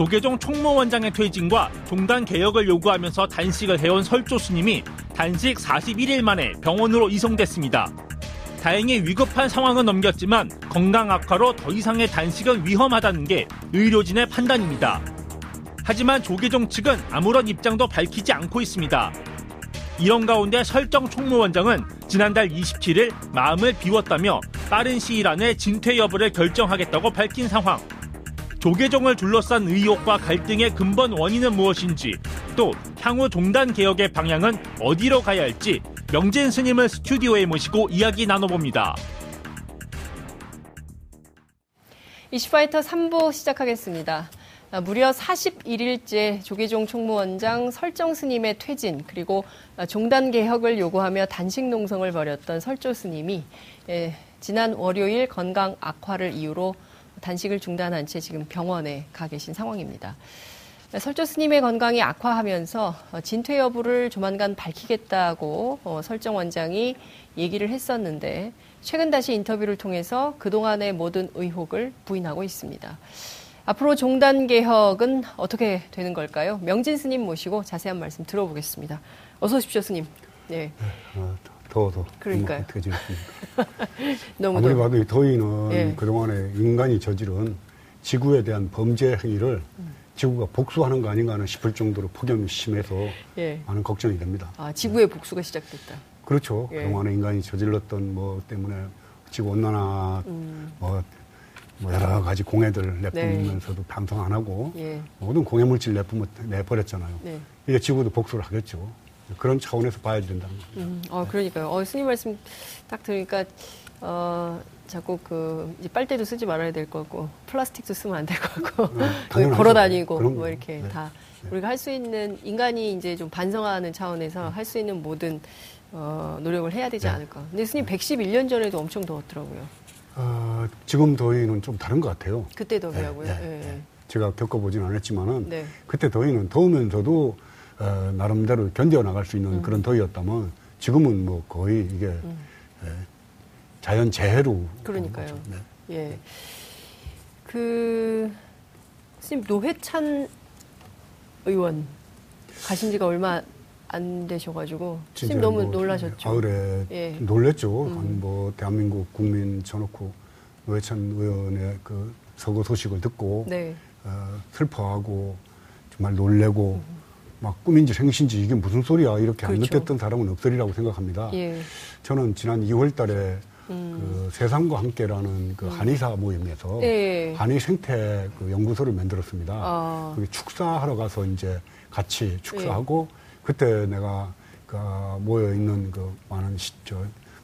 조계종 총무원장의 퇴진과 종단 개혁을 요구하면서 단식을 해온 설조 스님이 단식 41일 만에 병원으로 이송됐습니다. 다행히 위급한 상황은 넘겼지만 건강 악화로 더 이상의 단식은 위험하다는 게 의료진의 판단입니다. 하지만 조계종 측은 아무런 입장도 밝히지 않고 있습니다. 이런 가운데 설정 총무원장은 지난달 27일 마음을 비웠다며 빠른 시일 안에 진퇴 여부를 결정하겠다고 밝힌 상황. 조계종을 둘러싼 의혹과 갈등의 근본 원인은 무엇인지 또 향후 종단 개혁의 방향은 어디로 가야 할지 명진 스님을 스튜디오에 모시고 이야기 나눠봅니다. 이슈파이터 3부 시작하겠습니다. 아, 무려 41일째 조계종 총무원장 설정 스님의 퇴진 그리고 종단 개혁을 요구하며 단식 농성을 벌였던 설조 스님이 예, 지난 월요일 건강 악화를 이유로 단식을 중단한 채 지금 병원에 가 계신 상황입니다. 설조 스님의 건강이 악화하면서 진퇴 여부를 조만간 밝히겠다고 어, 설정 원장이 얘기를 했었는데 최근 다시 인터뷰를 통해서 그동안의 모든 의혹을 부인하고 있습니다. 앞으로 종단 개혁은 어떻게 되는 걸까요? 명진 스님 모시고 자세한 말씀 들어보겠습니다. 어서 오십시오, 스님. 네. 어, 더워서. 그러니까요. 어떻게 지냈습니까? 너무 아무리 봐도 이 더위는 네. 그동안에 인간이 저지른 지구에 대한 범죄 행위를 음. 지구가 복수하는 거 아닌가 하는 싶을 정도로 폭염이 심해서 예. 많은 걱정이 됩니다. 아, 지구의 복수가 시작됐다. 그렇죠. 예. 그동안에 인간이 저질렀던 뭐 때문에 지구 온난화, 음. 뭐 뭐 여러 가지 공해들 내뿜으면서도 네. 방송 안 하고 예. 모든 공해 물질 내뿜 내버렸잖아요. 네. 이게 지구도 복수를 하겠죠. 그런 차원에서 봐야 된다는 거죠. 음, 어, 그러니까요. 어, 스님 말씀 딱 들으니까 어, 자꾸 그 이제 빨대도 쓰지 말아야 될 거고 플라스틱도 쓰면 안 될 거고 네, 걸어 다니고 뭐 이렇게 네. 다 네. 우리가 할 수 있는 인간이 이제 좀 반성하는 차원에서 할 수 있는 모든 어, 노력을 해야 되지 네. 않을까. 근데 스님 111년 전에도 엄청 더웠더라고요. 어, 지금 더위는 좀 다른 것 같아요. 그때 더위하고요? 네, 네, 네. 제가 겪어보지는 않았지만은 네. 그때 더위는 더우면서도 어, 나름대로 견뎌 나갈 수 있는 음. 그런 더위였다면 지금은 뭐 거의 이게 음. 예, 자연 재해로 그러니까요. 네. 예. 그 스님 노회찬 의원 가신 지가 얼마 안 되셔가지고 심 너무 뭐 놀라셨죠. 가을에 예. 놀랬죠. 음. 뭐 대한민국 국민 쳐놓고 노회찬 의원의 그 서거 소식을 듣고 네. 어, 슬퍼하고 정말 놀래고 음. 막 꿈인지 생신지 이게 무슨 소리야 이렇게 그렇죠. 안 느꼈던 사람은 없으리라고 생각합니다. 예. 저는 지난 2월 달에 음. 그 세상과 함께라는 그 음. 한의사 모임에서 예. 한의 생태 그 연구소를 만들었습니다. 아. 거기 축사하러 가서 이제 같이 축사하고 예. 그때 내가 그 모여 있는 그 많은 시저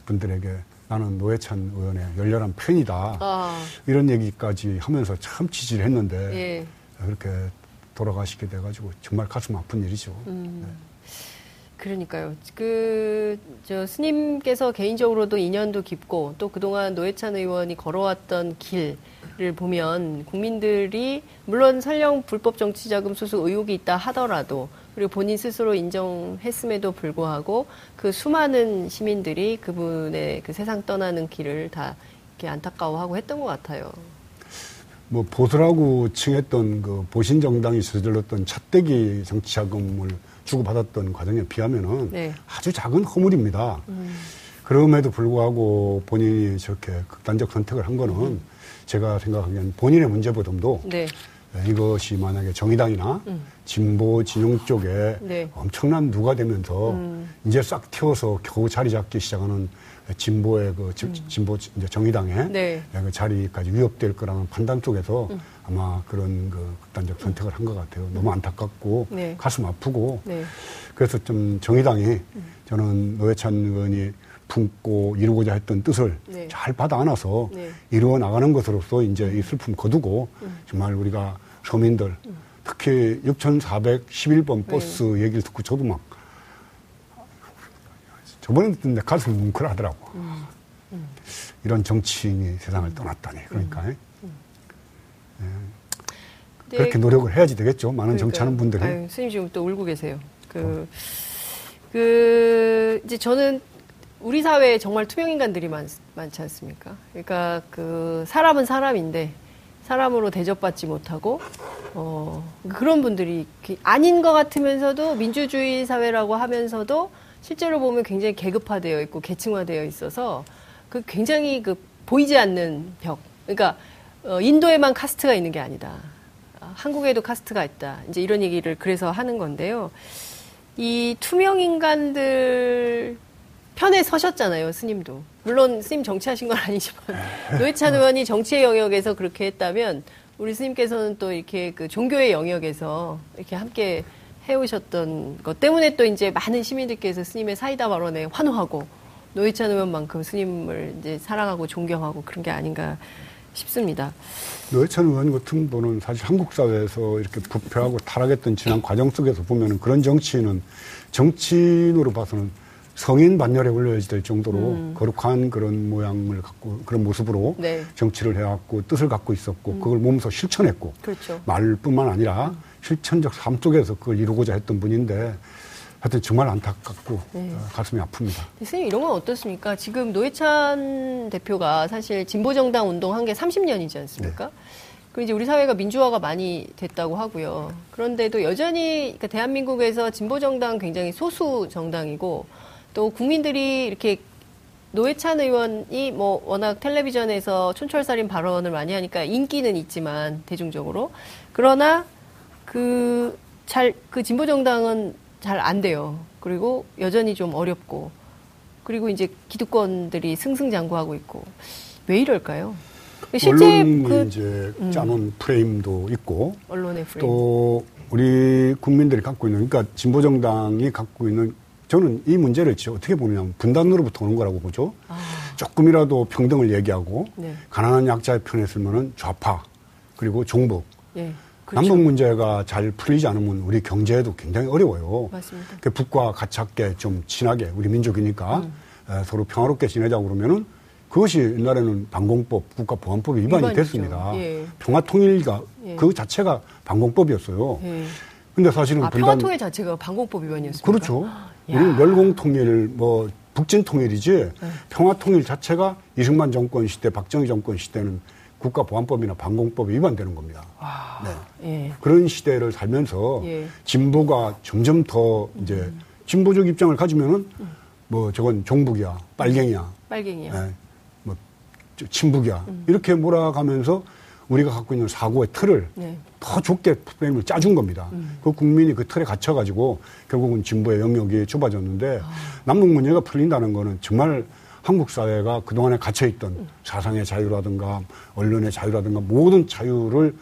분들에게 나는 노회찬 의원의 열렬한 팬이다. 아. 이런 얘기까지 하면서 참 지지를 했는데 예. 그렇게 돌아가시게 돼가지고 정말 가슴 아픈 일이죠. 음. 네. 그러니까요. 그, 저, 스님께서 개인적으로도 인연도 깊고, 또 그동안 노회찬 의원이 걸어왔던 길을 보면, 국민들이, 물론 설령 불법 정치자금 수수 의혹이 있다 하더라도, 그리고 본인 스스로 인정했음에도 불구하고 그 수많은 시민들이 그분의 그 세상 떠나는 길을 다 이렇게 안타까워하고 했던 것 같아요. 뭐 보수라고 칭했던 그 보신 정당이 저질렀던 찻대기 정치 자금을 주고받았던 과정에 비하면은 네. 아주 작은 허물입니다. 음. 그럼에도 불구하고 본인이 저렇게 극단적 선택을 한 거는 음. 제가 생각하기엔 본인의 문제보다도 네. 이것이 만약에 정의당이나 음. 진보 진영 쪽에 네. 엄청난 누가 되면서 음. 이제 싹 튀어서 겨우 자리 잡기 시작하는 진보의 그 음. 진보 이제 정의당의 네. 그 자리까지 위협될 거라는 판단 쪽에서 음. 아마 그런 그 극단적 선택을 한 것 같아요. 너무 안타깝고 네. 가슴 아프고 네. 그래서 좀 정의당이 음. 저는 노회찬 의원이 품고 이루고자 했던 뜻을 네. 잘 받아 안아서 네. 이루어 나가는 것으로서 이제 이 슬픔 거두고 음. 정말 우리가 서민들 음. 특히 6,411번 버스 네. 얘기를 듣고 저도 막 저번에 듣는데 가슴이 뭉클하더라고. 음. 음. 이런 정치인이 세상을 떠났다니. 그러니까. 음. 네. 그렇게 노력을 해야지 되겠죠. 많은 그러니까요. 정치하는 분들이. 아유, 선생님 지금 또 울고 계세요. 그, 어. 그, 이제 저는 우리 사회에 정말 투명 인간들이 많, 많지 않습니까? 그러니까 그 사람은 사람인데 사람으로 대접받지 못하고 어, 그런 분들이 아닌 것 같으면서도 민주주의 사회라고 하면서도 실제로 보면 굉장히 계급화되어 있고 계층화되어 있어서 그 굉장히 그 보이지 않는 벽. 그러니까 어, 인도에만 카스트가 있는 게 아니다. 어, 한국에도 카스트가 있다. 이제 이런 얘기를 그래서 하는 건데요. 이 투명 인간들 편에 서셨잖아요, 스님도. 물론 스님 정치하신 건 아니지만 노회찬 의원이 정치의 영역에서 그렇게 했다면 우리 스님께서는 또 이렇게 그 종교의 영역에서 이렇게 함께 해오셨던 것 때문에 또 이제 많은 시민들께서 스님의 사이다 발언에 환호하고 노회찬 의원만큼 스님을 이제 사랑하고 존경하고 그런 게 아닌가 싶습니다. 노회찬 의원 같은 분은 사실 한국 사회에서 이렇게 부패하고 타락했던 지난 과정 속에서 보면은 그런 정치인은 정치인으로 봐서는 성인 반열에 올려야 될 정도로 음. 거룩한 그런 모양을 갖고 그런 모습으로 네. 정치를 해왔고 뜻을 갖고 있었고 음. 그걸 몸소 실천했고 그렇죠. 말뿐만 아니라 음. 실천적 삶 속에서 그걸 이루고자 했던 분인데 하여튼 정말 안타깝고 네. 어, 가슴이 아픕니다. 선생님 이런 건 어떻습니까? 지금 노회찬 대표가 사실 진보정당 운동한 게 30년이지 않습니까? 네. 그리고 이제 우리 사회가 민주화가 많이 됐다고 하고요. 그런데도 여전히 그러니까 대한민국에서 진보정당 굉장히 소수 정당이고 또 국민들이 이렇게 노회찬 의원이 뭐 워낙 텔레비전에서 촌철살인 발언을 많이 하니까 인기는 있지만 대중적으로 그러나 그 잘그 그 진보 정당은 잘 안 돼요. 그리고 여전히 좀 어렵고 그리고 이제 기득권들이 승승장구하고 있고 왜 이럴까요? 실제 그 이제 음. 짜놓은 음. 프레임도 있고 언론의 프레임. 또 우리 국민들이 갖고 있는 그러니까 진보 정당이 갖고 있는 저는 이 문제를 어떻게 보면 분단으로부터 오는 거라고 보죠. 아. 조금이라도 평등을 얘기하고 네. 가난한 약자의 편에 서면은 좌파 그리고 종북 네. 그렇죠. 남북 문제가 잘 풀리지 않으면 우리 경제에도 굉장히 어려워요. 맞습니다. 그 북과 가깝게 좀 친하게 우리 민족이니까 음. 서로 평화롭게 지내자 그러면은 그것이 옛날에는 방공법, 국가보안법 위반이 위반이죠. 됐습니다. 예. 평화통일가 예. 그 자체가 방공법이었어요. 예. 근데 사실은 아, 분단... 평화통일 자체가 방공법 위반이었습니다. 그렇죠. 우리는 멸공통일, 뭐 북진통일이지 네. 평화통일 자체가 이승만 정권 시대, 박정희 정권 시대는 국가보안법이나 방공법이 위반되는 겁니다. 아, 네. 예. 그런 시대를 살면서 예. 진보가 점점 더 이제 음. 진보적 입장을 가지면은 음. 뭐 저건 종북이야, 빨갱이야, 빨갱이야, 네. 뭐 친북이야 음. 이렇게 몰아가면서 우리가 갖고 있는 사고의 틀을 네. 더 좁게 프레임을 짜준 겁니다. 음. 그 국민이 그 틀에 갇혀가지고 결국은 진보의 영역이 좁아졌는데 아. 남북 문제가 풀린다는 거는 정말 한국 사회가 그동안에 갇혀있던 음. 사상의 자유라든가 언론의 자유라든가 모든 자유를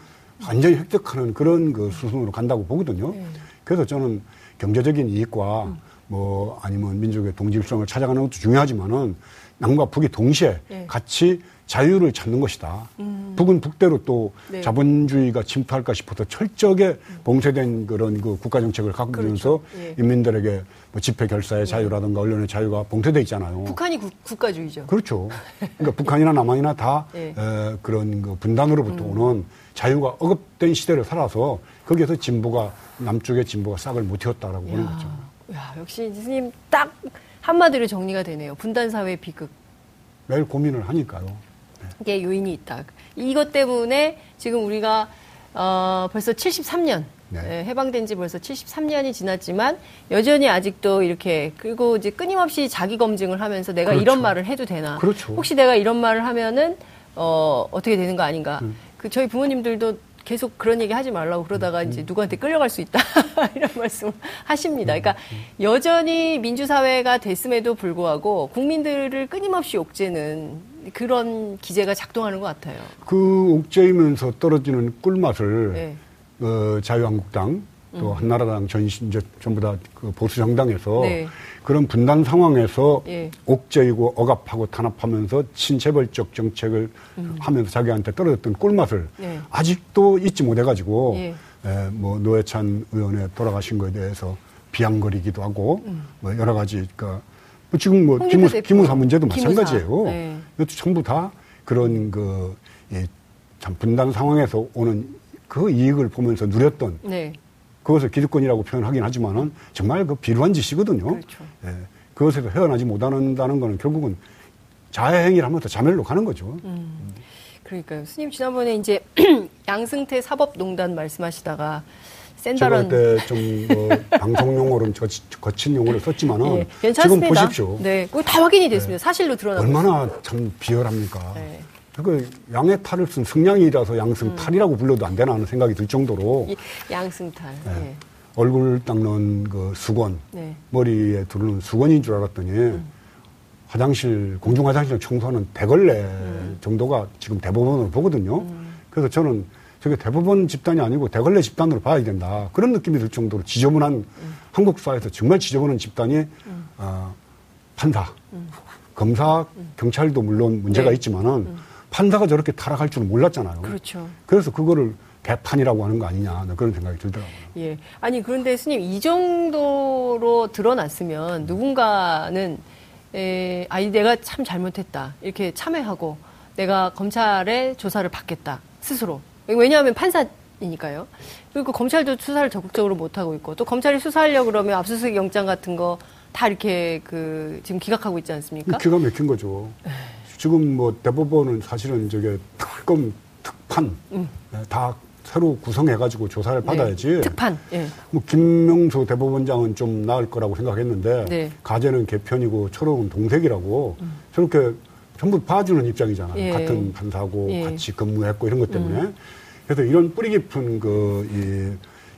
완전히 획득하는 그런 그 수순으로 간다고 보거든요. 네. 그래서 저는 경제적인 이익과 음. 뭐 아니면 민족의 동질성을 찾아가는 것도 중요하지만은 남과 북이 동시에 네. 같이 자유를 찾는 것이다. 음. 북은 북대로 또 네. 자본주의가 침투할까 싶어서 철저하게 봉쇄된 그런 그 국가 정책을 갖고 그렇죠. 면서 예. 인민들에게 뭐 집회 결사의 네. 자유라든가 언론의 자유가 봉쇄돼 있잖아요. 북한이 구, 국가주의죠. 그렇죠. 그러니까 북한이나 남한이나 다 네. 에, 그런 그 분단으로부터 음. 오는 자유가 억압된 시대를 살아서 거기에서 진보가 남쪽의 진보가 싹을 못 틔웠다라고 보는 거죠. 야, 역시 스님 딱 한마디로 정리가 되네요. 분단 사회 비극. 매일 고민을 하니까요. 게 요인이 있다. 이것 때문에 지금 우리가 어, 벌써 73년 네. 네, 해방된 지 벌써 73년이 지났지만 여전히 아직도 이렇게 그리고 이제 끊임없이 자기 검증을 하면서 내가 그렇죠. 이런 말을 해도 되나? 그렇죠. 혹시 내가 이런 말을 하면은 어, 어떻게 되는 거 아닌가? 음. 그 저희 부모님들도 계속 그런 얘기 하지 말라고 그러다가 음. 이제 누구한테 끌려갈 수 있다 이런 말씀 하십니다. 그러니까 음. 여전히 민주사회가 됐음에도 불구하고 국민들을 끊임없이 옥죄는 그런 기제가 작동하는 것 같아요. 그 옥죄이면서 떨어지는 꿀맛을 네. 어, 자유한국당 또 음. 한나라당 전 이제 전부 다 그 보수 정당에서 네. 그런 분단 상황에서 예. 옥죄이고 억압하고 탄압하면서 친재벌적 정책을 음. 하면서 자기한테 떨어졌던 꿀맛을 예. 아직도 잊지 못해가지고 예. 에, 뭐 노회찬 의원의 돌아가신 거에 대해서 비양거리기도 하고 음. 뭐 여러 가지 그러니까 뭐 지금 뭐 기무, 기무사 문제도 기무사. 마찬가지예요. 네. 이것도 전부 다 그런 그, 예, 참 분단 상황에서 오는 그 이익을 보면서 누렸던 네. 그것을 기득권이라고 표현하긴 하지만은 정말 그 비루한 짓이거든요. 그렇죠. 예, 그것에서 헤어나지 못한다는 거는 결국은 자해행위를 하면서 자멸로 가는 거죠. 음. 그러니까요. 스님 지난번에 이제 양승태 사법농단 말씀하시다가 센 발언. 제가 그때 좀뭐 방송 용어로 거친 용어를 썼지만은 네, 지금 보십시오. 네, 다 확인이 됐습니다. 네. 사실로 드러나고 얼마나. 참 비열합니까. 네. 그 양의 탈을 쓴 승냥이라서 양승탈이라고 음. 불러도 안 되나 하는 생각이 들 정도로 양승탈. 네. 네. 얼굴 닦는 그 수건, 네. 머리에 두르는 수건인 줄 알았더니 음. 화장실 공중 화장실 청소하는 대걸레 음. 정도가 지금 대법원으로 보거든요. 음. 그래서 저는 저게 대법원 집단이 아니고 대걸레 집단으로 봐야 된다. 그런 느낌이 들 정도로 지저분한 음. 한국 사회에서 정말 지저분한 집단이 음. 어, 판사, 음. 검사, 음. 경찰도 물론 문제가 네. 있지만은 판사가 저렇게 타락할 줄은 몰랐잖아요. 그렇죠. 그래서 그거를 개판이라고 하는 거 아니냐 그런 생각이 들더라고요. 예. 아니 그런데 스님 이 정도로 드러났으면 누군가는 에, 아니 내가 참 잘못했다 이렇게 참회하고 내가 검찰의 조사를 받겠다 스스로 왜냐하면 판사이니까요. 그리고 검찰도 수사를 적극적으로 못 하고 있고 또 검찰이 수사하려 그러면 압수수색 영장 같은 거 다 이렇게 그 지금 기각하고 있지 않습니까? 기가 막힌 거죠. 지금 뭐 대법원은 사실은 저게 특검 특판 음. 네, 다 새로 구성해가지고 조사를 네. 받아야지. 특판. 예. 뭐 김명수 대법원장은 좀 나을 거라고 생각했는데 네. 가재는 개편이고 초록은 동색이라고 음. 저렇게 전부 봐주는 입장이잖아요. 예. 같은 판사고 예. 같이 근무했고 이런 것 때문에. 음. 그래서 이런 뿌리 깊은 그, 이,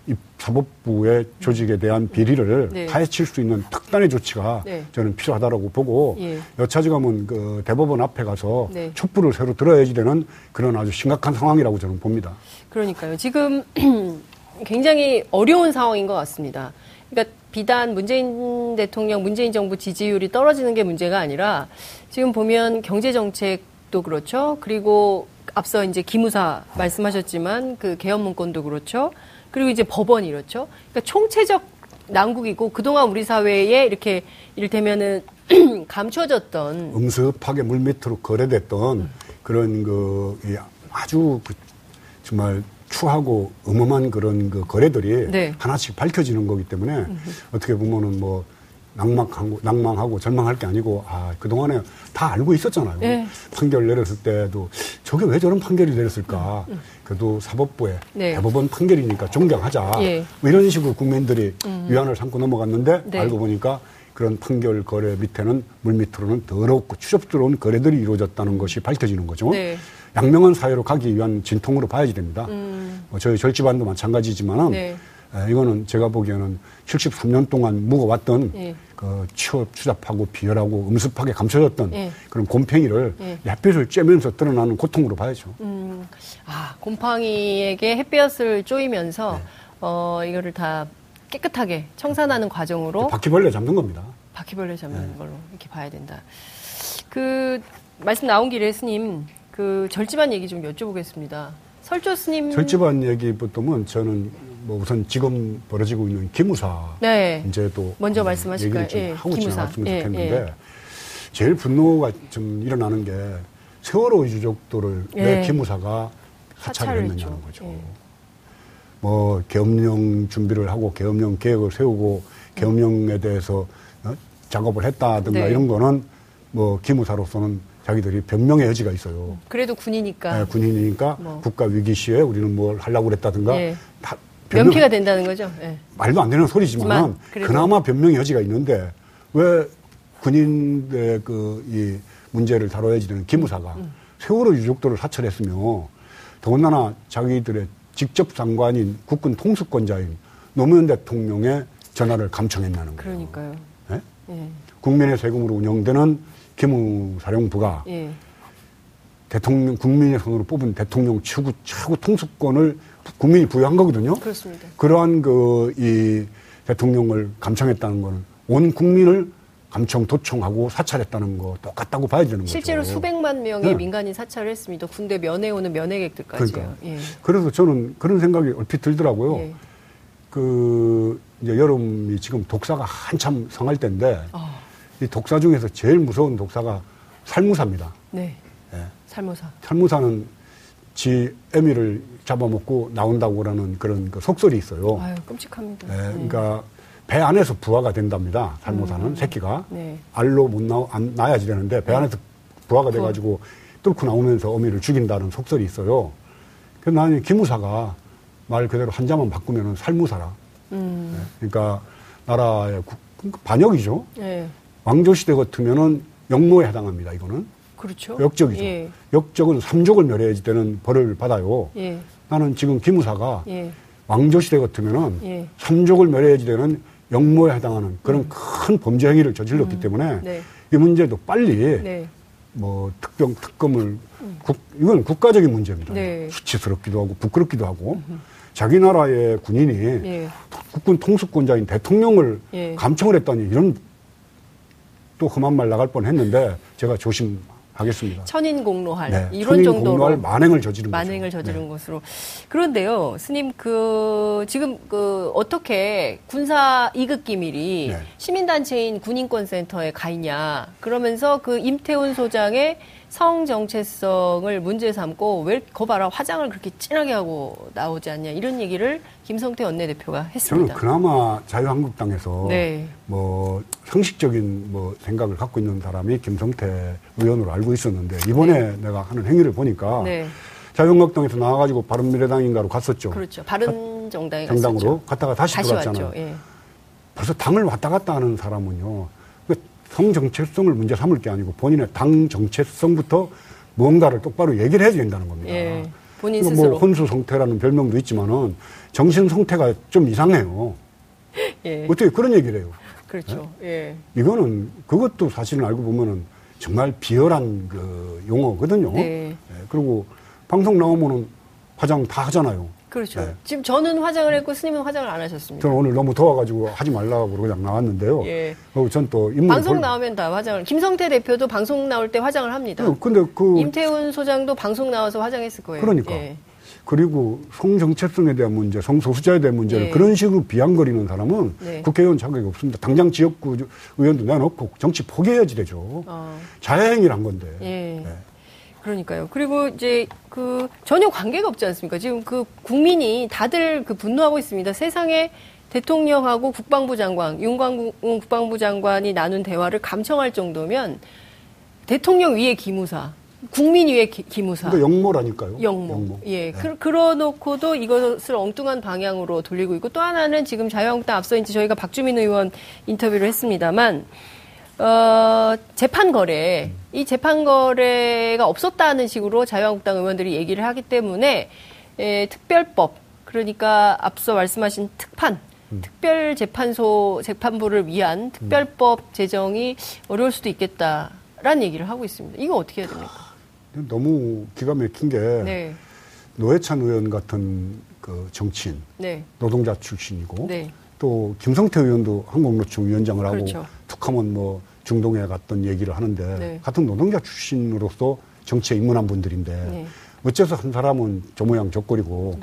이 사법부의 조직에 대한 비리를 네. 파헤칠 수 있는 특단의 조치가 네. 저는 필요하다라고 보고 예. 여차지감은 그 대법원 앞에 가서 네. 촛불을 새로 들어야지 되는 그런 아주 심각한 상황이라고 저는 봅니다. 그러니까요. 지금 굉장히 어려운 상황인 것 같습니다. 그러니까 비단 문재인 대통령, 문재인 정부 지지율이 떨어지는 게 문제가 아니라 지금 보면 경제 정책도 그렇죠. 그리고 앞서 이제 기무사 말씀하셨지만 그 개헌 문건도 그렇죠. 그리고 이제 법원이 그렇죠. 그러니까 총체적 난국이고 그동안 우리 사회에 이렇게 이를테면은 감춰졌던 음습하게 물밑으로 거래됐던 음. 그런 그 아주 그 정말 추하고 음험한 그런 그 거래들이 네. 하나씩 밝혀지는 거기 때문에 음 어떻게 보면은 뭐 낭망하고 낭망하고 절망할 게 아니고 아 그동안에 다 알고 있었잖아요. 네. 판결 내렸을 때도 저게 왜 저런 판결이 내렸을까? 음, 음. 그래도 사법부의 네. 대법원 판결이니까 존경하자. 예. 뭐 이런 식으로 국민들이 음. 위안을 삼고 넘어갔는데 네. 알고 보니까 그런 판결 거래 밑에는 물밑으로는 더럽고 추접스러운 거래들이 이루어졌다는 것이 밝혀지는 거죠. 네. 양명한 사회로 가기 위한 진통으로 봐야지 됩니다. 음. 뭐 저희 절집안도 마찬가지지만은 네. 에, 이거는 제가 보기에는 73년 동안 묵어왔던 네. 그 취업, 추잡하고 비열하고 음습하게 감춰졌던 네. 그런 곰팡이를 네. 햇빛을 쬐면서 드러나는 고통으로 봐야죠. 음. 아, 곰팡이에게 햇볕을 쪼이면서 네. 어, 이거를 다 깨끗하게 청산하는 과정으로 바퀴벌레 잡는 겁니다. 바퀴벌레 잡는 네. 걸로 이렇게 봐야 된다. 그 말씀 나온 길에 스님 그 절집안 얘기 좀 여쭤보겠습니다. 설조 스님 절집안 얘기부터는 저는 뭐 우선 지금 벌어지고 있는 기무사 네. 문제도 먼저 말씀하실까요? 예, 하고 기무사. 지나갔으면 예, 좋겠는데 예. 제일 분노가 좀 일어나는 게 세월호 유족들을 예. 왜 기무사가 사찰을 했느냐는 거죠. 예. 뭐 계엄령 준비를 하고 계엄령 계획을 세우고 계엄령에 대해서 어? 작업을 했다든가 네. 이런 거는 뭐 기무사로서는 자기들이 변명의 여지가 있어요. 그래도 군이니까. 네, 군인이니까 뭐. 국가 위기 시에 우리는 뭘 하려고 그랬다든가 네. 다 변명, 면피가 된다는 거죠. 네. 말도 안 되는 소리지만 그나마 변명의 여지가 있는데 왜 군인의 그이 문제를 다뤄야지 되는 기무사가 음. 세월호 유족들을 사찰했으며 더군다나 자기들의 직접 장관인 국군 통수권자인 노무현 대통령의 전화를 감청했다는 거예요. 그러니까요. 네? 예. 국민의 세금으로 운영되는 기무사령부가 예. 대통령 국민의 손으로 뽑은 대통령 최고 최고 통수권을 국민이 부여한 거거든요. 그렇습니다. 그러한 그 이 대통령을 감청했다는 거는 온 국민을 감청 도청하고 사찰했다는 거 똑같다고 봐야 되는 거죠. 실제로 수백만 명의 네. 민간인 사찰을 했습니다. 군대 면회 오는 면회객들까지요. 그러니까. 예. 그래서 저는 그런 생각이 얼핏 들더라고요. 예. 그 이제 여름이 지금 독사가 한참 성할 때인데 어. 이 독사 중에서 제일 무서운 독사가 살무사입니다. 네. 예. 살무사. 살무사는 지 애미를 잡아먹고 나온다고라는 그런 그 속설이 있어요. 아유, 끔찍합니다. 예. 네. 그러니까 배 안에서 부화가 된답니다. 살모사는 음. 새끼가 네. 알로 못 나, 안, 나야지 되는데 배 네. 안에서 부화가 돼가지고 뚫고 나오면서 어미를 죽인다는 속설이 있어요. 그래서 나는 기무사가 말 그대로 한자만 바꾸면은 살무사라. 음. 네. 그러니까 나라의 국, 반역이죠. 네. 왕조 시대 같으면은 영모에 해당합니다. 이거는. 그렇죠. 역적이죠. 예. 역적은 삼족을 멸해야지 되는 벌을 받아요. 예. 나는 지금 기무사가 예. 왕조 시대 같으면은 예. 삼족을 멸해야지 되는 영모에 해당하는 그런 음. 큰 범죄 행위를 저질렀기 음. 때문에 네. 이 문제도 빨리 네. 뭐 특병 특검을 음. 국, 이건 국가적인 문제입니다. 네. 수치스럽기도 하고 부끄럽기도 하고 음. 자기 나라의 군인이 예. 국군 통수권자인 대통령을 예. 감청을 했다니 이런 또 험한 말 나갈 뻔했는데 제가 조심. 하겠습니다. 천인공로할 네, 이런 정도로 만행을 저지른 만행을 거죠. 저지른 네. 것으로 그런데요, 스님 그 지금 그 어떻게 군사 이급 기밀이 네. 시민단체인 군인권센터에 가 있냐 그러면서 그 임태훈 소장의 성 정체성을 문제 삼고 왜 거봐라 화장을 그렇게 진하게 하고 나오지 않냐 이런 얘기를 김성태 원내대표가 했습니다. 저는 그나마 자유한국당에서 네. 뭐 상식적인 뭐 생각을 갖고 있는 사람이 김성태 의원으로 알고 있었는데 이번에 네. 내가 하는 행위를 보니까 네. 자유한국당에서 나와가지고 바른미래당인가로 갔었죠. 그렇죠. 바른정당에 정당으로. 갔다가 다시, 다시 들어왔잖아요. 예. 벌써 당을 왔다 갔다 하는 사람은요. 성 정체성을 문제 삼을 게 아니고 본인의 당 정체성부터 뭔가를 똑바로 얘기를 해야 된다는 겁니다. 예, 본인 뭐 스스로. 뭐 혼수 성태라는 별명도 있지만은 정신 성태가 좀 이상해요. 예. 어떻게 그런 얘기를 해요? 그렇죠. 예? 예. 이거는 그것도 사실은 알고 보면은 정말 비열한 그 용어거든요. 네. 예. 그리고 방송 나오면은 화장 다 하잖아요. 그렇죠. 네. 지금 저는 화장을 했고 스님은 화장을 안 하셨습니다. 저는 오늘 너무 더워가지고 하지 말라고 그냥 나왔는데요. 예. 어, 전또 방송 볼... 나오면 다 화장을. 김성태 대표도 방송 나올 때 화장을 합니다. 네, 근데 그 임태훈 소장도 방송 나와서 화장했을 거예요. 그러니까. 예. 그리고 성정체성에 대한 문제, 성소수자에 대한 문제를 예. 그런 식으로 비양거리는 사람은 네. 국회의원 자격이 없습니다. 당장 지역구 의원도 내놓고 정치 포기해야지 되죠. 어. 자해행위를 건데. 예. 네. 그러니까요. 그리고 이제 그 전혀 관계가 없지 않습니까? 지금 그 국민이 다들 그 분노하고 있습니다. 세상에 대통령하고 국방부 장관, 윤광국 국방부 장관이 나눈 대화를 감청할 정도면 대통령 위에 기무사, 국민 위에 기, 무사 그러니까 영모라니까요. 영모. 영모. 예. 네. 그, 그러놓고도 이것을 엉뚱한 방향으로 돌리고 있고 또 하나는 지금 자유한국당 앞서 이제 저희가 박주민 의원 인터뷰를 했습니다만 어, 재판 거래, 이 재판 거래가 없었다는 식으로 자유한국당 의원들이 얘기를 하기 때문에 에, 특별법, 그러니까 앞서 말씀하신 특판, 음. 특별재판소 재판부를 위한 특별법 제정이 어려울 수도 있겠다라는 얘기를 하고 있습니다. 이거 어떻게 해야 됩니까? 너무 기가 막힌 게 네. 노회찬 의원 같은 그 정치인, 네. 노동자 출신이고 네. 또 김성태 의원도 한국노총 위원장을 하고 그렇죠. 툭하면 뭐 중동에 갔던 얘기를 하는데 네. 같은 노동자 출신으로서 정치에 입문한 분들인데 네. 어째서 한 사람은 저 모양 저 꼴이고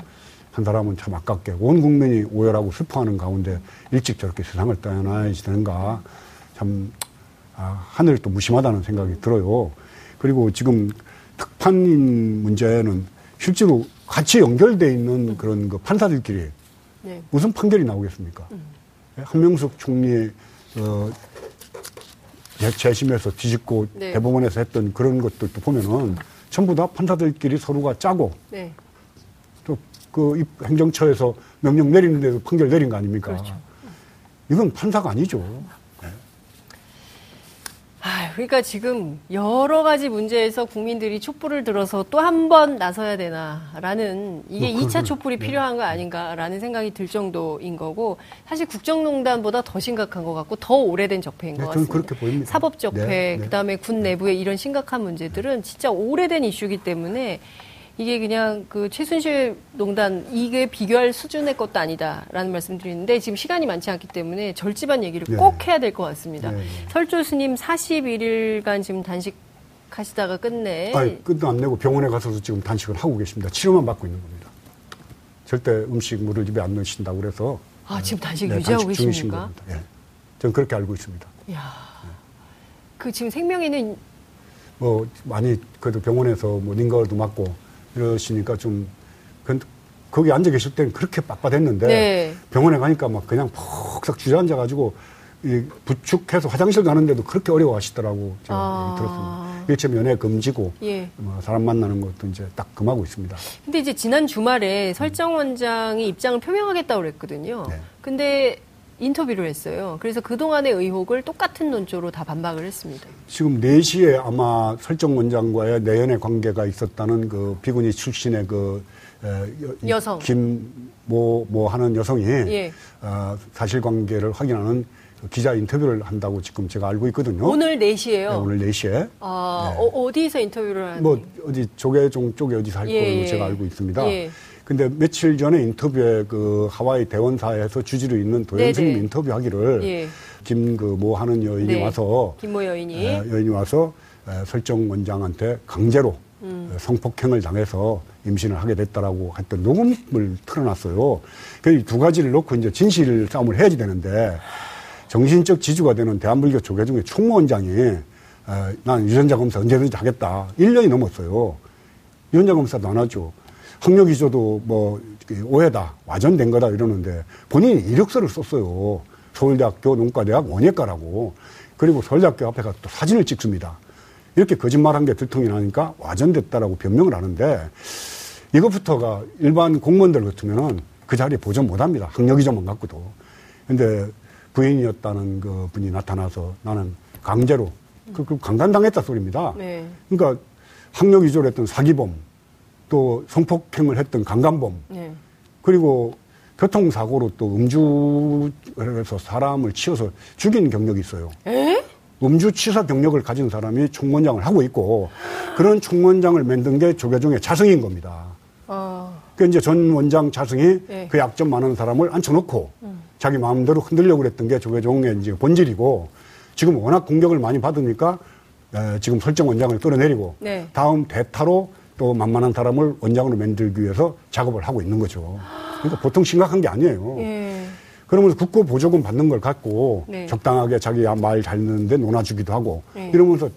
한 사람은 참 아깝게 온 국민이 오열하고 슬퍼하는 가운데 일찍 저렇게 세상을 떠나야지 되는가 참 아, 하늘이 또 무심하다는 생각이 들어요. 그리고 지금 특판인 문제는 실제로 같이 연결돼 있는 그런 그 판사들끼리 네. 무슨 판결이 나오겠습니까? 음. 한명숙 총리 어, 재심에서 뒤집고 네. 대법원에서 했던 그런 것들도 보면은 전부 다 판사들끼리 서로가 짜고 네. 또그 행정처에서 명령 내리는데도 판결 내린 거 아닙니까? 그렇죠. 이건 판사가 아니죠. 아, 그러니까 지금 여러 가지 문제에서 국민들이 촛불을 들어서 또 한 번 나서야 되나라는 이게 뭐, 2차 촛불이 네. 필요한 거 아닌가라는 생각이 들 정도인 거고 사실 국정농단보다 더 심각한 것 같고 더 오래된 적폐인 네, 것 같습니다. 그렇게 보입니다. 사법 적폐, 네, 네. 그다음에 군 내부의 이런 심각한 문제들은 진짜 오래된 이슈이기 때문에 이게 그냥 그 최순실 농단 이게 비교할 수준의 것도 아니다라는 말씀드리는데 지금 시간이 많지 않기 때문에 절집한 얘기를 네. 꼭 해야 될 것 같습니다. 네. 설조 스님 41일간 지금 단식 하시다가 끝내. 아니, 끝도 안 내고 병원에 가서도 지금 단식을 하고 계십니다. 치료만 받고 있는 겁니다. 절대 음식 물을 입에 안 넣으신다고 그래서. 아, 지금 단식 네, 유지하고 단식 계십니까? 예. 저는 그렇게 알고 있습니다. 야. 그 지금 생명에는 뭐 많이 그래도 병원에서 뭐 링거도 맞고 이러시니까 좀 거기 앉아 계실 때는 그렇게 빡빡했는데 네. 병원에 가니까 막 그냥 푹석 주저앉아 가지고 이 부축해서 화장실 가는데도 그렇게 어려워하시더라고 제가 아. 들었습니다. 일체 면회 금지고 예. 뭐 사람 만나는 것도 이제 딱 금하고 있습니다. 근데 이제 지난 주말에 설정 원장이 입장을 표명하겠다고 그랬거든요. 네. 근데 인터뷰를 했어요. 그래서 그동안의 의혹을 똑같은 논조로 다 반박을 했습니다. 지금 4시에 아마 설정 원장과의 내연의 관계가 있었다는 그 비구니 출신의 그 에, 여성 김뭐 뭐 하는 여성이 예. 어, 사실관계를 확인하는 그 기자 인터뷰를 한다고 지금 제가 알고 있거든요. 오늘 4시에요? 네, 오늘 4시에. 아, 네. 어, 디서 인터뷰를 하는? 뭐 어디 조계종 쪽에 어디서 할 예, 걸로 예. 제가 알고 있습니다. 예. 근데 며칠 전에 인터뷰에 그 하와이 대원사에서 주지로 있는 네. 인터뷰하기를 예. 김그 뭐 하는 여인이 네. 와서 김모 여인이 에, 여인이 와서 에, 설정 원장한테 강제로 음. 성폭행을 당해서 임신을 하게 됐다라고 했던 녹음을 틀어놨어요. 그 두 가지를 놓고 이제 진실 싸움을 해야지 되는데 정신적 지주가 되는 대한불교 조계종의 총무원장이 에, 난 유전자 검사 언제든지 하겠다. 1년이 넘었어요. 유전자 검사도 안 하죠. 학력 위조도 뭐 오해다, 와전된 거다 이러는데 본인이 이력서를 썼어요. 서울대학교 농과대학 원예과라고. 그리고 서울대학교 앞에 가서 또 사진을 찍습니다. 이렇게 거짓말한 게 들통이 나니까 와전됐다라고 변명을 하는데 이것부터가 일반 공무원들 같으면은 그 자리에 보존 못 합니다. 학력 위조만 갖고도. 근데 부인이었다는 그 분이 나타나서 나는 강제로 그, 그 강간당했다 소리입니다. 네. 그러니까 학력 위조를 했던 사기범, 또 성폭행을 했던 강간범 네. 그리고 교통사고로 또 음주해서 사람을 치어서 죽인 경력이 있어요. 에? 음주치사 경력을 가진 사람이 총무원장을 하고 있고 그런 총무원장을 만든 게 조계종의 자성인 겁니다. 어. 그 이제 전 원장 자성이 네. 그 약점 많은 사람을 앉혀놓고 음. 자기 마음대로 흔들려고 그랬던 게 조계종의 이제 본질이고 지금 워낙 공격을 많이 받으니까 에, 지금 설정 원장을 끌어내리고 네. 다음 대타로 또 만만한 사람을 원장으로 만들기 위해서 작업을 하고 있는 거죠. 그러니까 보통 심각한 게 아니에요. 예. 그러면서 국고 보조금 받는 걸 갖고 네. 적당하게 자기 말잘 듣는데 논아주기도 하고 네. 이러면서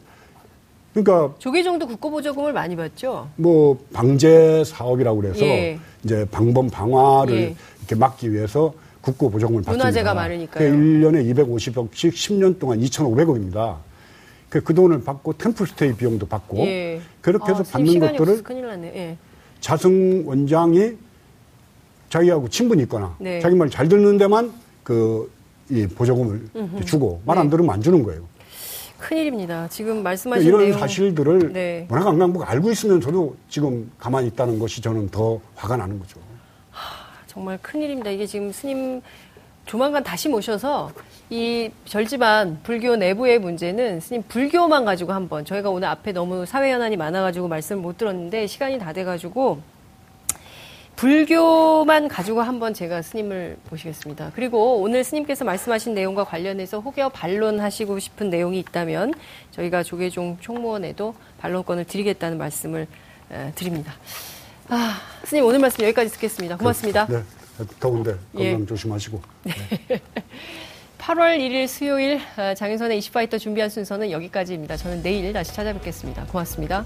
그러니까 조계종도 국고 보조금을 많이 받죠. 뭐 방제 사업이라고 그래서 예. 이제 방범 방화를 예. 이렇게 막기 위해서 국고 보조금을 받습니다. 문화재가 많으니까요. 1년에 250억씩 10년 동안 2,500억입니다. 그, 그 돈을 받고 템플스테이 비용도 받고 예. 그렇게 해서 아, 받는 것들을 예. 자승 원장이 자기하고 친분이 있거나 네. 자기 말 잘 듣는 데만 그 이 보조금을 음흠. 주고 말안 네. 들으면 안 주는 거예요. 큰일입니다. 지금 말씀하신 그러니까 이런 내용... 사실들을 네. 문화관광부가 알고 있으면서도 지금 가만히 있다는 것이 저는 더 화가 나는 거죠. 하, 정말 큰일입니다. 이게 지금 스님 조만간 다시 모셔서 이 절집안 불교 내부의 문제는 스님 불교만 가지고 한번 저희가 오늘 앞에 너무 사회 현안이 많아가지고 말씀을 못 들었는데 시간이 다 돼가지고 불교만 가지고 한번 제가 스님을 모시겠습니다. 그리고 오늘 스님께서 말씀하신 내용과 관련해서 혹여 반론하시고 싶은 내용이 있다면 저희가 조계종 총무원에도 반론권을 드리겠다는 말씀을 드립니다. 아, 스님 오늘 말씀 여기까지 듣겠습니다. 고맙습니다. 네. 더운데 건강 예. 조심하시고. 네. 8월 1일 수요일 어, 장윤선의 이슈파이터 준비한 순서는 여기까지입니다. 저는 내일 다시 찾아뵙겠습니다. 고맙습니다.